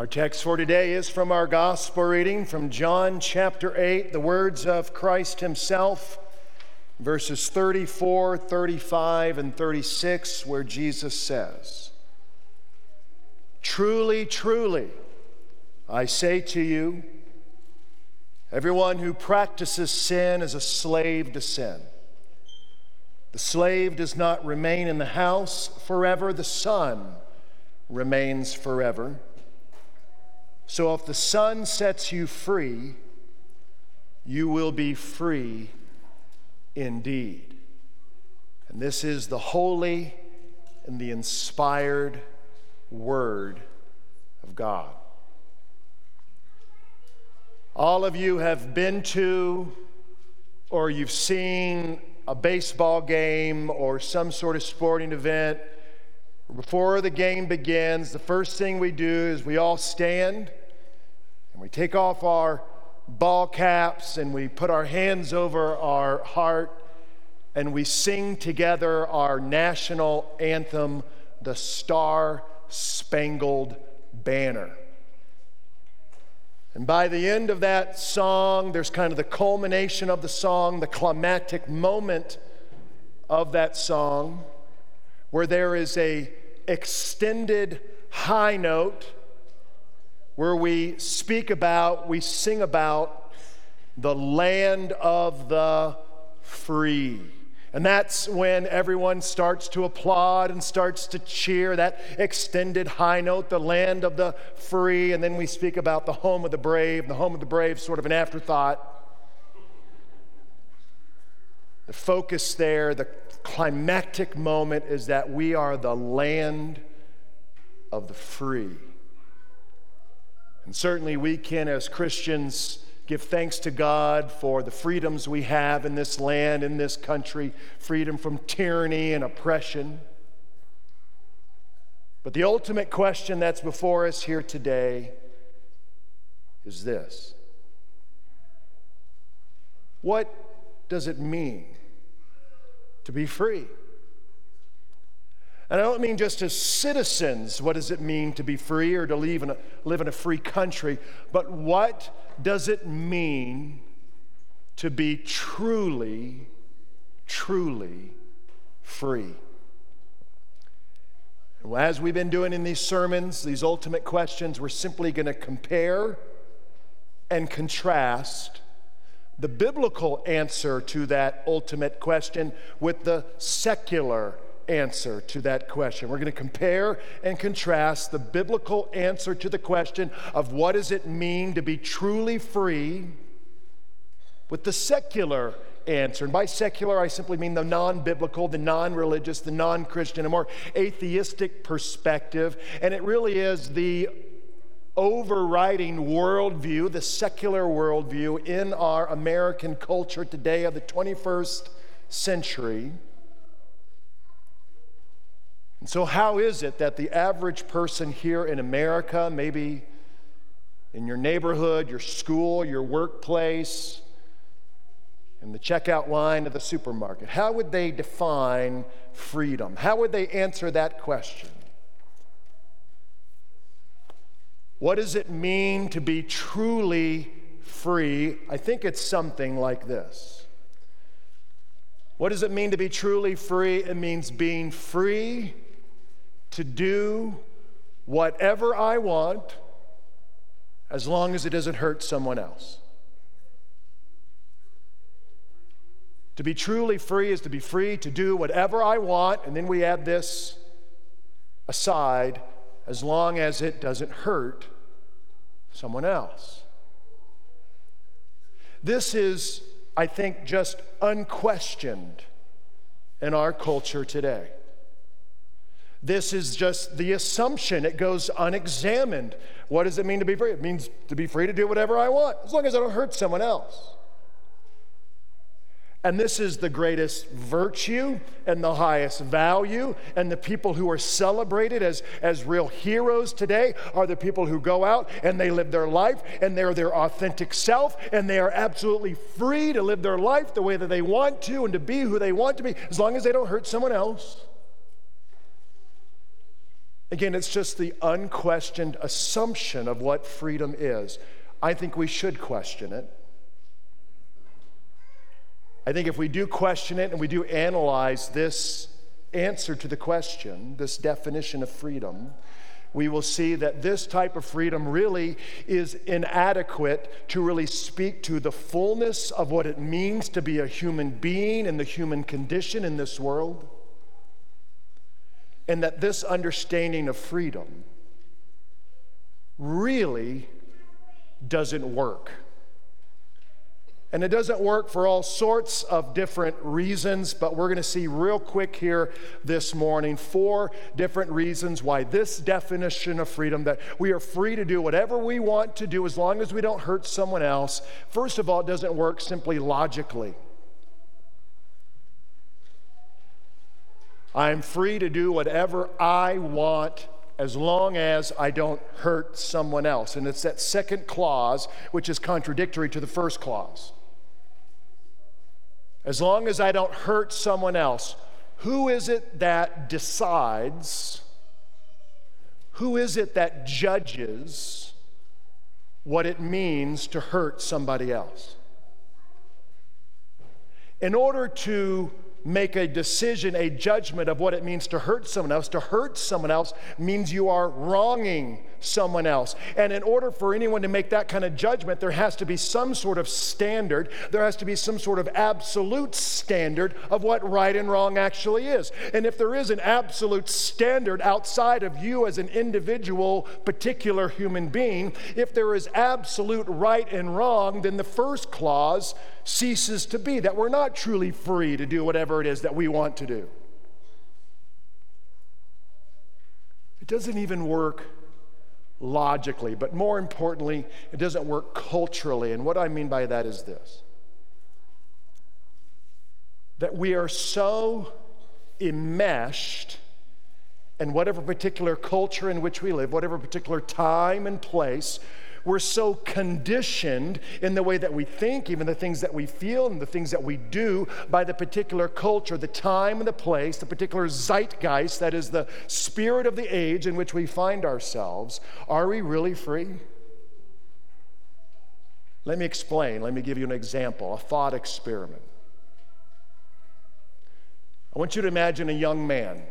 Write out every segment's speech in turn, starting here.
Our text for today is from our gospel reading from John chapter 8, the words of Christ Himself, verses 34, 35, and 36, where Jesus says, Truly, truly, I say to you, everyone who practices sin is a slave to sin. The slave does not remain in the house forever, the son remains forever. So if the Son sets you free, you will be free indeed. And this is the holy and the inspired Word of God. All of you have been to or you've seen a baseball game or some sort of sporting event. Before the game begins, the first thing we do is we all stand and we take off our ball caps and we put our hands over our heart and we sing together our national anthem, the Star Spangled Banner. And by the end of that song, there's kind of the culmination of the song, the climactic moment of that song, where there is a extended high note where we speak about, we sing about the land of the free. And that's when everyone starts to applaud and starts to cheer that extended high note, the land of the free. And then we speak about the home of the brave. The home of the brave, sort of an afterthought. The focus there, the climactic moment is that we are the land of the free. And certainly we can, as Christians, give thanks to God for the freedoms we have in this land, in this country freedom from tyranny and oppression. But the ultimate question that's before us here today is this What does it mean to be free? And I don't mean just as citizens, what does it mean to be free or to live in a, live in a free country, but what does it mean to be truly, truly free? As we've been doing in these sermons, these ultimate questions, we're simply going to compare and contrast the biblical answer to that ultimate question with the secular answer to that question. We're going to compare and contrast the biblical answer to the question of what does it mean to be truly free with the secular answer. And by secular, I simply mean the non biblical, the non religious, the non Christian, a more atheistic perspective. And it really is the overriding worldview, the secular worldview in our American culture today of the 21st century. And so, how is it that the average person here in America, maybe in your neighborhood, your school, your workplace, in the checkout line of the supermarket, how would they define freedom? How would they answer that question? What does it mean to be truly free? I think it's something like this. What does it mean to be truly free? It means being free to do whatever I want as long as it doesn't hurt someone else. To be truly free is to be free to do whatever I want, and then we add this aside as long as it doesn't hurt someone else. This is, I think, just unquestioned in our culture today. This is just the assumption. It goes unexamined. What does it mean to be free? It means to be free to do whatever I want, as long as I don't hurt someone else. And this is the greatest virtue and the highest value. And the people who are celebrated as, as real heroes today are the people who go out and they live their life and they're their authentic self and they are absolutely free to live their life the way that they want to and to be who they want to be as long as they don't hurt someone else. Again, it's just the unquestioned assumption of what freedom is. I think we should question it. I think if we do question it and we do analyze this answer to the question, this definition of freedom, we will see that this type of freedom really is inadequate to really speak to the fullness of what it means to be a human being in the human condition in this world. And that this understanding of freedom really doesn't work. And it doesn't work for all sorts of different reasons, but we're going to see real quick here this morning four different reasons why this definition of freedom that we are free to do whatever we want to do as long as we don't hurt someone else, first of all, it doesn't work simply logically. I'm free to do whatever I want as long as I don't hurt someone else. And it's that second clause which is contradictory to the first clause. As long as I don't hurt someone else, who is it that decides? Who is it that judges what it means to hurt somebody else? In order to make a decision, a judgment of what it means to hurt someone else. To hurt someone else means you are wronging someone else. And in order for anyone to make that kind of judgment, there has to be some sort of standard. There has to be some sort of absolute standard of what right and wrong actually is. And if there is an absolute standard outside of you as an individual, particular human being, if there is absolute right and wrong, then the first clause ceases to be that we're not truly free to do whatever it is that we want to do. It doesn't even work logically, but more importantly, it doesn't work culturally. And what I mean by that is this that we are so enmeshed in whatever particular culture in which we live, whatever particular time and place, we're so conditioned in the way that we think, even the things that we feel and the things that we do by the particular culture, the time and the place, the particular zeitgeist, that is the spirit of the age in which we find ourselves. Are we really free? Let me explain. Let me give you an example, a thought experiment. I want you to imagine a young man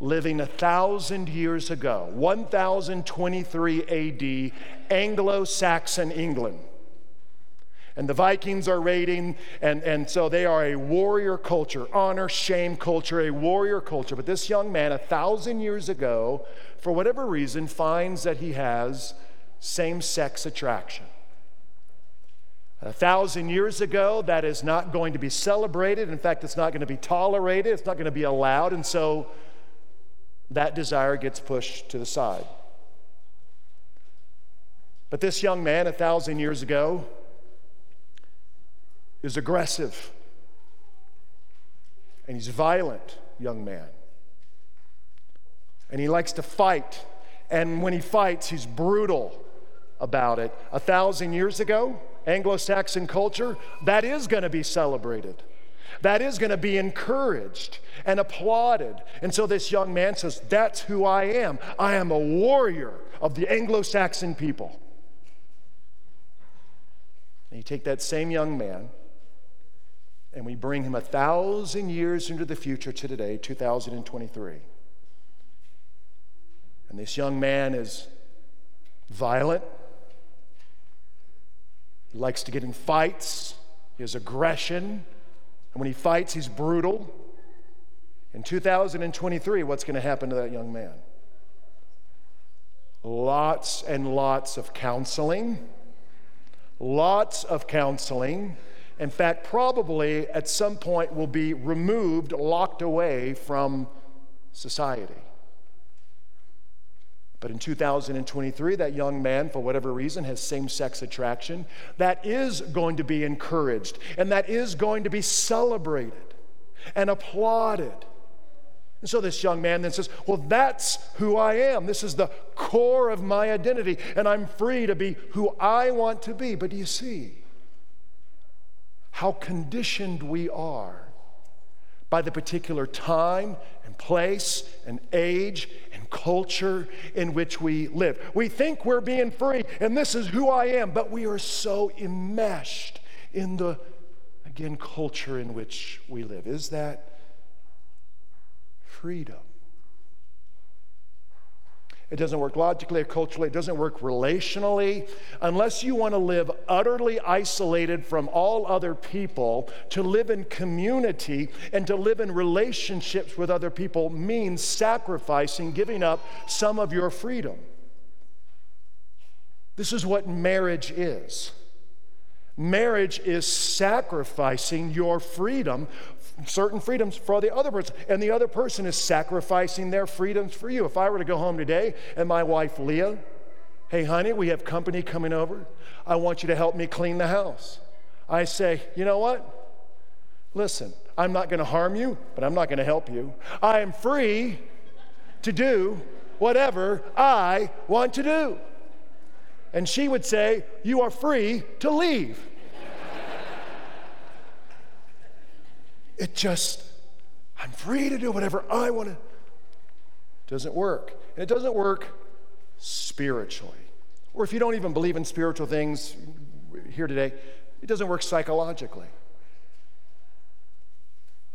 living a thousand years ago, 1023 AD, Anglo Saxon England. And the Vikings are raiding, and, and so they are a warrior culture, honor, shame culture, a warrior culture. But this young man, a thousand years ago, for whatever reason, finds that he has same sex attraction. A thousand years ago, that is not going to be celebrated. In fact, it's not going to be tolerated, it's not going to be allowed. And so that desire gets pushed to the side. But this young man, a thousand years ago, is aggressive. And he's a violent young man. And he likes to fight. And when he fights, he's brutal about it. A thousand years ago, Anglo Saxon culture, that is going to be celebrated that is going to be encouraged and applauded. And so this young man says, That's who I am. I am a warrior of the Anglo Saxon people. And you take that same young man and we bring him a thousand years into the future to today, 2023. And this young man is violent, he likes to get in fights, he has aggression, and when he fights, he's brutal. In 2023, what's going to happen to that young man? Lots and lots of counseling. Lots of counseling. In fact, probably at some point will be removed, locked away from society. But in 2023, that young man, for whatever reason, has same sex attraction. That is going to be encouraged and that is going to be celebrated and applauded. And so this young man then says, Well, that's who I am. This is the core of my identity, and I'm free to be who I want to be. But do you see how conditioned we are by the particular time and place and age and culture in which we live. We think we're being free and this is who I am, but we are so enmeshed in the, again, culture in which we live. Is that freedom? It doesn't work logically or culturally. It doesn't work relationally. Unless you want to live utterly isolated from all other people, to live in community and to live in relationships with other people means sacrificing, giving up some of your freedom. This is what marriage is. Marriage is sacrificing your freedom certain freedoms for the other person, and the other person is sacrificing their freedoms for you. If I were to go home today and my wife Leah, hey honey, we have company coming over. I want you to help me clean the house. I say, you know what? Listen, I'm not going to harm you, but I'm not going to help you. I am free to do whatever I want to do. And she would say, You are free to leave. It just, I'm free to do whatever I want to. It doesn't work. And it doesn't work spiritually. Or if you don't even believe in spiritual things here today, it doesn't work psychologically.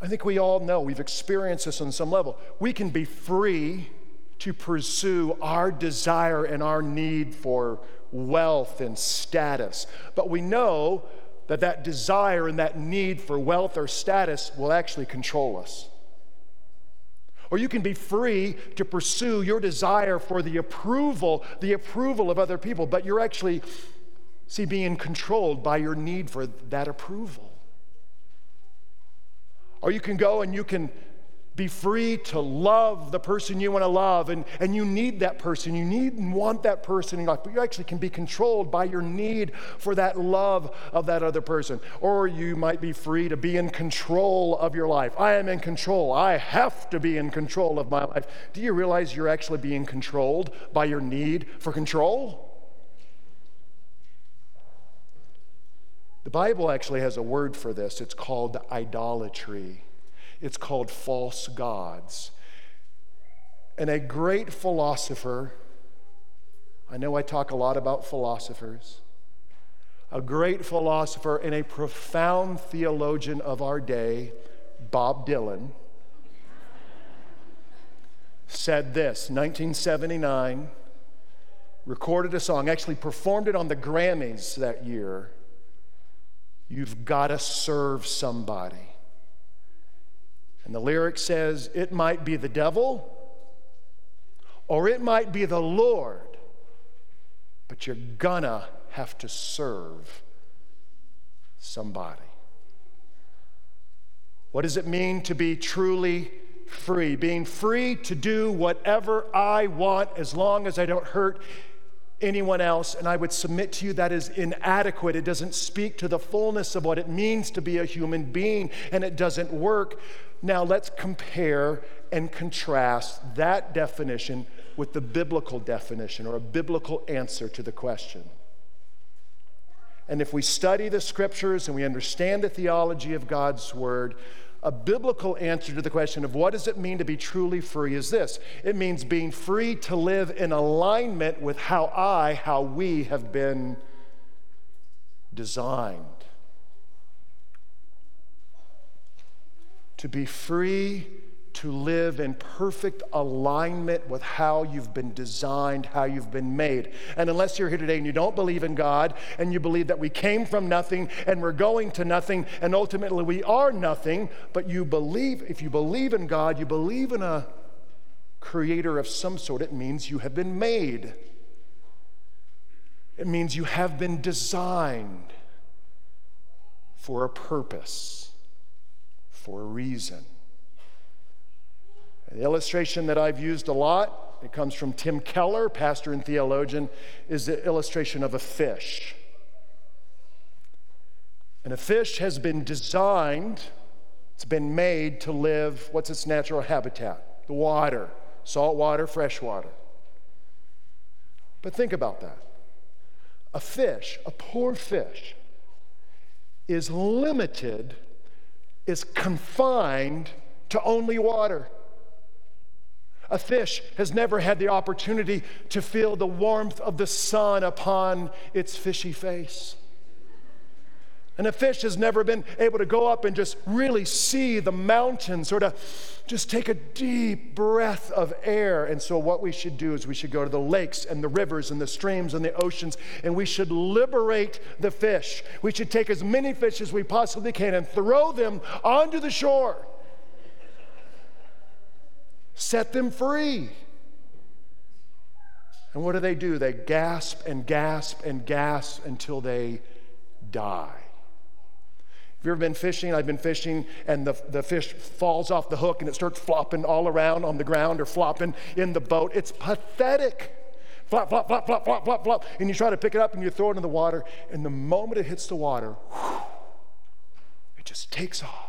I think we all know, we've experienced this on some level. We can be free to pursue our desire and our need for wealth and status. But we know that that desire and that need for wealth or status will actually control us. Or you can be free to pursue your desire for the approval, the approval of other people, but you're actually, see, being controlled by your need for that approval. Or you can go and you can be free to love the person you want to love, and, and you need that person. You need and want that person in your life, but you actually can be controlled by your need for that love of that other person. Or you might be free to be in control of your life. I am in control. I have to be in control of my life. Do you realize you're actually being controlled by your need for control? The Bible actually has a word for this. It's called idolatry. It's called False Gods. And a great philosopher, I know I talk a lot about philosophers, a great philosopher and a profound theologian of our day, Bob Dylan, said this 1979, recorded a song, actually performed it on the Grammys that year. You've got to serve somebody. And the lyric says, It might be the devil or it might be the Lord, but you're gonna have to serve somebody. What does it mean to be truly free? Being free to do whatever I want as long as I don't hurt anyone else. And I would submit to you that is inadequate. It doesn't speak to the fullness of what it means to be a human being, and it doesn't work now let's compare and contrast that definition with the biblical definition or a biblical answer to the question. And if we study the scriptures and we understand the theology of God's word, a biblical answer to the question of what does it mean to be truly free is this it means being free to live in alignment with how I, how we have been designed. to be free to live in perfect alignment with how you've been designed, how you've been made. And unless you're here today and you don't believe in God and you believe that we came from nothing and we're going to nothing and ultimately we are nothing, but you believe, if you believe in God, you believe in a creator of some sort, it means you have been made. It means you have been designed for a purpose for a reason. The illustration that I've used a lot, it comes from Tim Keller, pastor and theologian, is the illustration of a fish. And a fish has been designed, it's been made to live, what's its natural habitat? The water, salt water, fresh water. But think about that. A fish, a poor fish, is limited is confined to only water. A fish has never had the opportunity to feel the warmth of the sun upon its fishy face. And a fish has never been able to go up and just really see the mountains or to just take a deep breath of air. And so, what we should do is we should go to the lakes and the rivers and the streams and the oceans, and we should liberate the fish. We should take as many fish as we possibly can and throw them onto the shore. Set them free. And what do they do? They gasp and gasp and gasp until they die. Have you ever been fishing? I've been fishing, and the, the fish falls off the hook and it starts flopping all around on the ground or flopping in the boat. It's pathetic. Flop, flop, flop, flop, flop, flop, flop. And you try to pick it up and you throw it in the water, and the moment it hits the water, whew, it just takes off.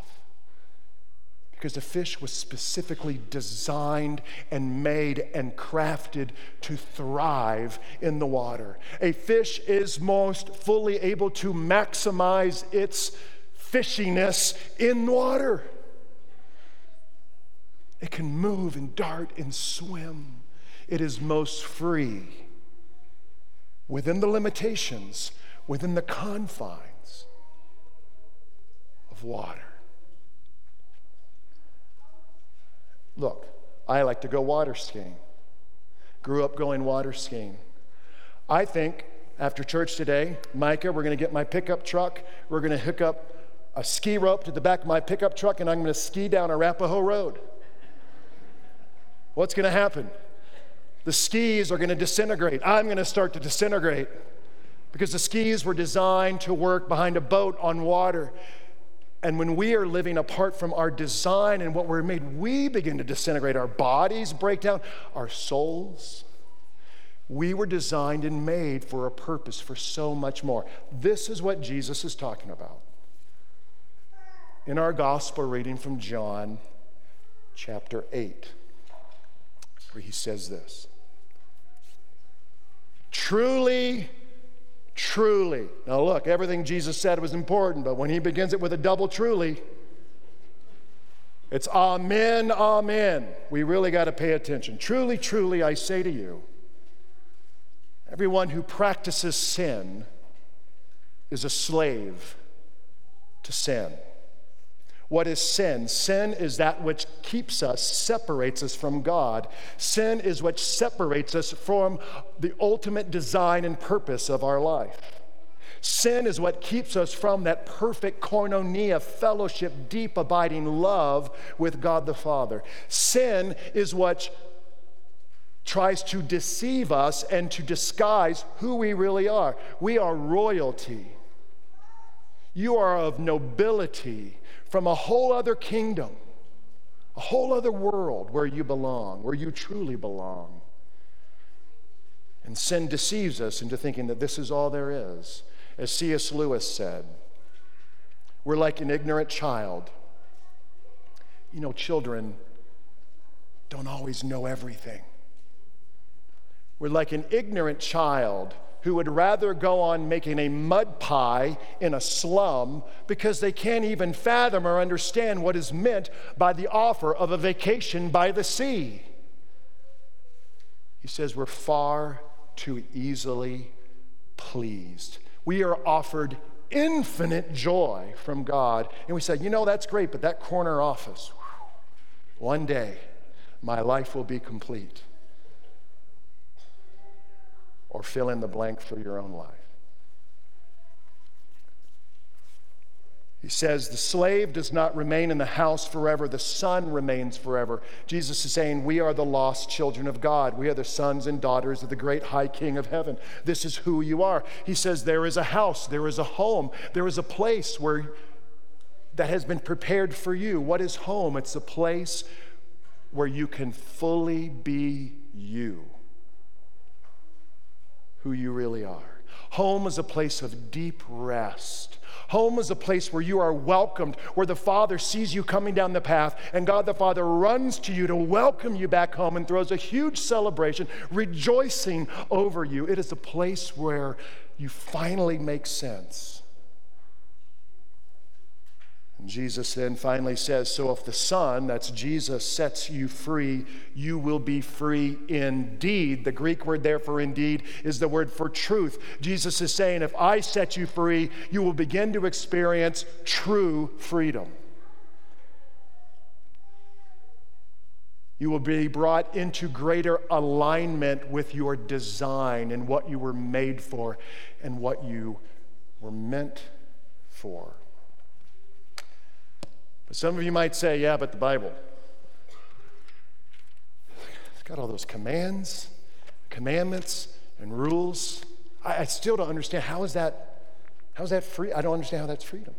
Because the fish was specifically designed and made and crafted to thrive in the water. A fish is most fully able to maximize its fishiness in water. It can move and dart and swim. It is most free within the limitations, within the confines of water. Look, I like to go water skiing. Grew up going water skiing. I think after church today, Micah, we're going to get my pickup truck. We're going to hook up a ski rope to the back of my pickup truck and I'm going to ski down Arapahoe Road. What's going to happen? The skis are going to disintegrate. I'm going to start to disintegrate because the skis were designed to work behind a boat on water. And when we are living apart from our design and what we're made, we begin to disintegrate. Our bodies break down, our souls. We were designed and made for a purpose, for so much more. This is what Jesus is talking about in our gospel reading from John chapter 8, where he says this Truly, truly. Now, look, everything Jesus said was important, but when he begins it with a double truly, it's amen, amen. We really got to pay attention. Truly, truly, I say to you, everyone who practices sin is a slave to sin. What is sin? Sin is that which keeps us, separates us from God. Sin is what separates us from the ultimate design and purpose of our life. Sin is what keeps us from that perfect koinonia, fellowship, deep, abiding love with God the Father. Sin is what tries to deceive us and to disguise who we really are. We are royalty. You are of nobility from a whole other kingdom, a whole other world where you belong, where you truly belong. And sin deceives us into thinking that this is all there is. As C.S. Lewis said, we're like an ignorant child. You know, children don't always know everything. We're like an ignorant child who would rather go on making a mud pie in a slum because they can't even fathom or understand what is meant by the offer of a vacation by the sea. He says we're far too easily pleased. We are offered infinite joy from God. And we say, you know, that's great, but that corner office, one day my life will be complete or fill in the blank for your own life. He says, The slave does not remain in the house forever, the son remains forever. Jesus is saying, We are the lost children of God. We are the sons and daughters of the great high king of heaven. This is who you are. He says, There is a house, there is a home, there is a place where that has been prepared for you. What is home? It's a place where you can fully be you who you really are. Home is a place of deep rest. Home is a place where you are welcomed, where the Father sees you coming down the path, and God the Father runs to you to welcome you back home and throws a huge celebration, rejoicing over you. It is a place where you finally make sense. Jesus then finally says, So if the Son, that's Jesus, sets you free, you will be free indeed. The Greek word there for indeed is the word for truth. Jesus is saying, If I set you free, you will begin to experience true freedom. You will be brought into greater alignment with your design and what you were made for and what you were meant for. But some of you might say, yeah, but the Bible, it's got all those commands, commandments, and rules. I, I still don't understand how is that, how is that free? I don't understand how that's freedom.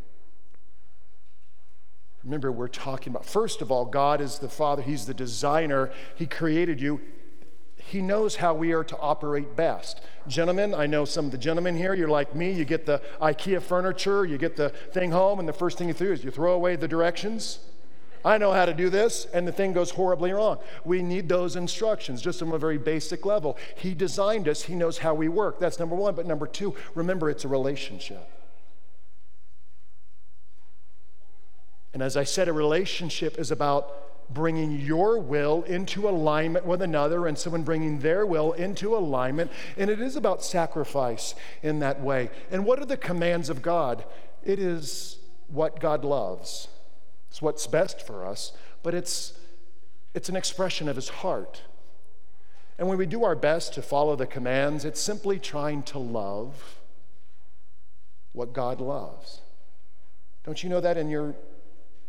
Remember, we're talking about, first of all, God is the Father, He's the designer, He created you. He knows how we are to operate best. Gentlemen, I know some of the gentlemen here, you're like me, you get the IKEA furniture, you get the thing home, and the first thing you do is you throw away the directions. I know how to do this, and the thing goes horribly wrong. We need those instructions just on a very basic level. He designed us, He knows how we work. That's number one. But number two, remember it's a relationship. And as I said, a relationship is about bringing your will into alignment with another and someone bringing their will into alignment. And it is about sacrifice in that way. And what are the commands of God? It is what God loves, it's what's best for us, but it's, it's an expression of his heart. And when we do our best to follow the commands, it's simply trying to love what God loves. Don't you know that in your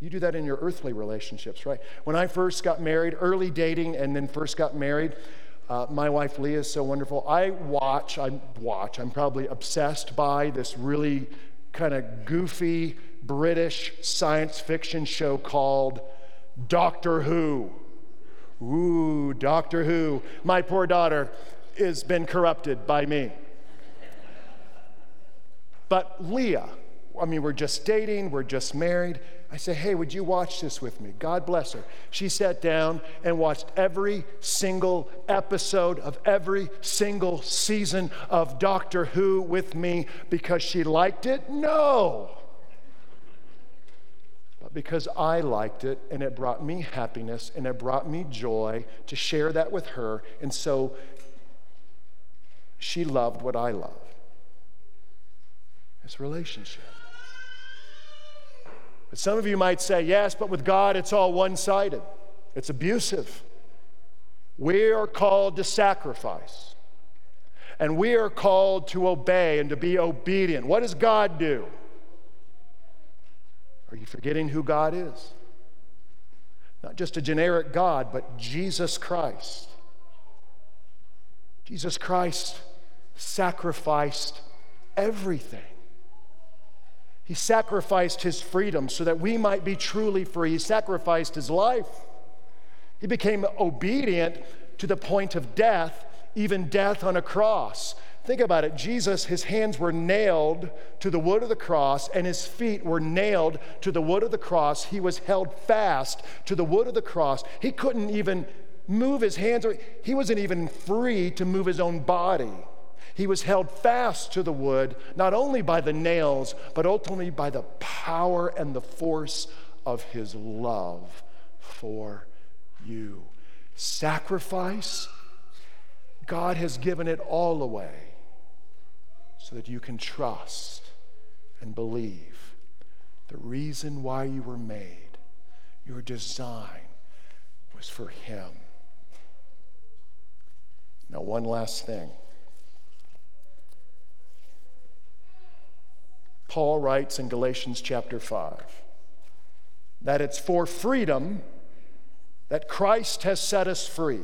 you do that in your earthly relationships, right? When I first got married, early dating, and then first got married, uh, my wife Leah is so wonderful. I watch, I watch, I'm probably obsessed by this really kind of goofy British science fiction show called Doctor Who. Ooh, Doctor Who. My poor daughter has been corrupted by me. But Leah, I mean, we're just dating, we're just married. I said, Hey, would you watch this with me? God bless her. She sat down and watched every single episode of every single season of Doctor Who with me because she liked it? No. But because I liked it and it brought me happiness and it brought me joy to share that with her. And so she loved what I loved. It's relationship. But some of you might say, yes, but with God it's all one sided, it's abusive. We are called to sacrifice, and we are called to obey and to be obedient. What does God do? Are you forgetting who God is? Not just a generic God, but Jesus Christ. Jesus Christ sacrificed everything. He sacrificed his freedom so that we might be truly free. He sacrificed his life. He became obedient to the point of death, even death on a cross. Think about it. Jesus, his hands were nailed to the wood of the cross, and his feet were nailed to the wood of the cross. He was held fast to the wood of the cross. He couldn't even move his hands, he wasn't even free to move his own body. He was held fast to the wood, not only by the nails, but ultimately by the power and the force of his love for you. Sacrifice, God has given it all away so that you can trust and believe the reason why you were made, your design was for Him. Now, one last thing. Paul writes in Galatians chapter 5 that it's for freedom that Christ has set us free.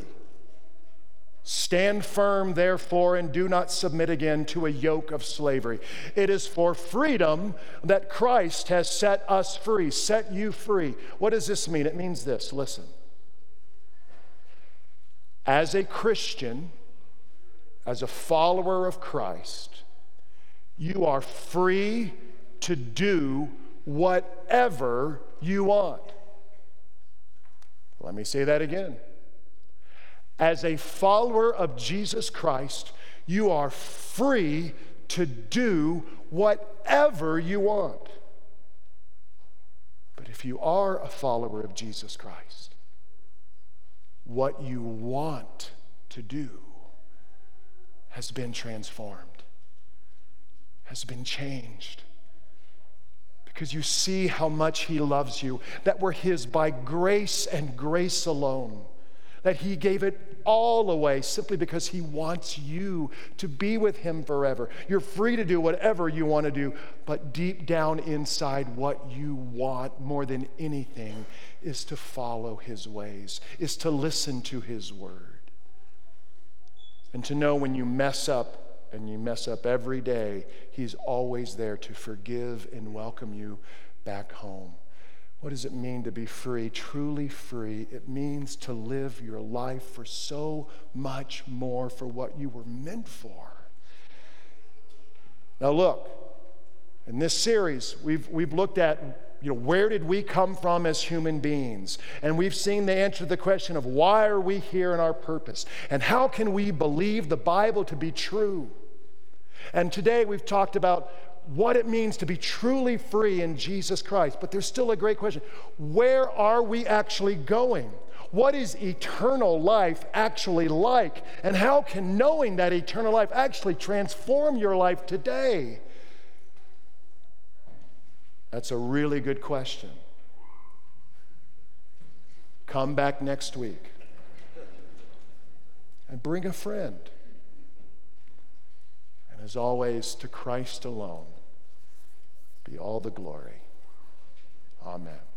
Stand firm, therefore, and do not submit again to a yoke of slavery. It is for freedom that Christ has set us free, set you free. What does this mean? It means this listen. As a Christian, as a follower of Christ, you are free to do whatever you want. Let me say that again. As a follower of Jesus Christ, you are free to do whatever you want. But if you are a follower of Jesus Christ, what you want to do has been transformed, has been changed. Because you see how much He loves you, that we're His by grace and grace alone, that He gave it all away simply because He wants you to be with Him forever. You're free to do whatever you want to do, but deep down inside, what you want more than anything is to follow His ways, is to listen to His word. And to know when you mess up, and you mess up every day, He's always there to forgive and welcome you back home. What does it mean to be free? Truly free. It means to live your life for so much more for what you were meant for. Now, look, in this series, we've, we've looked at you know, where did we come from as human beings? And we've seen the answer to the question of why are we here and our purpose? And how can we believe the Bible to be true? And today we've talked about what it means to be truly free in Jesus Christ. But there's still a great question where are we actually going? What is eternal life actually like? And how can knowing that eternal life actually transform your life today? That's a really good question. Come back next week and bring a friend. And as always, to Christ alone be all the glory. Amen.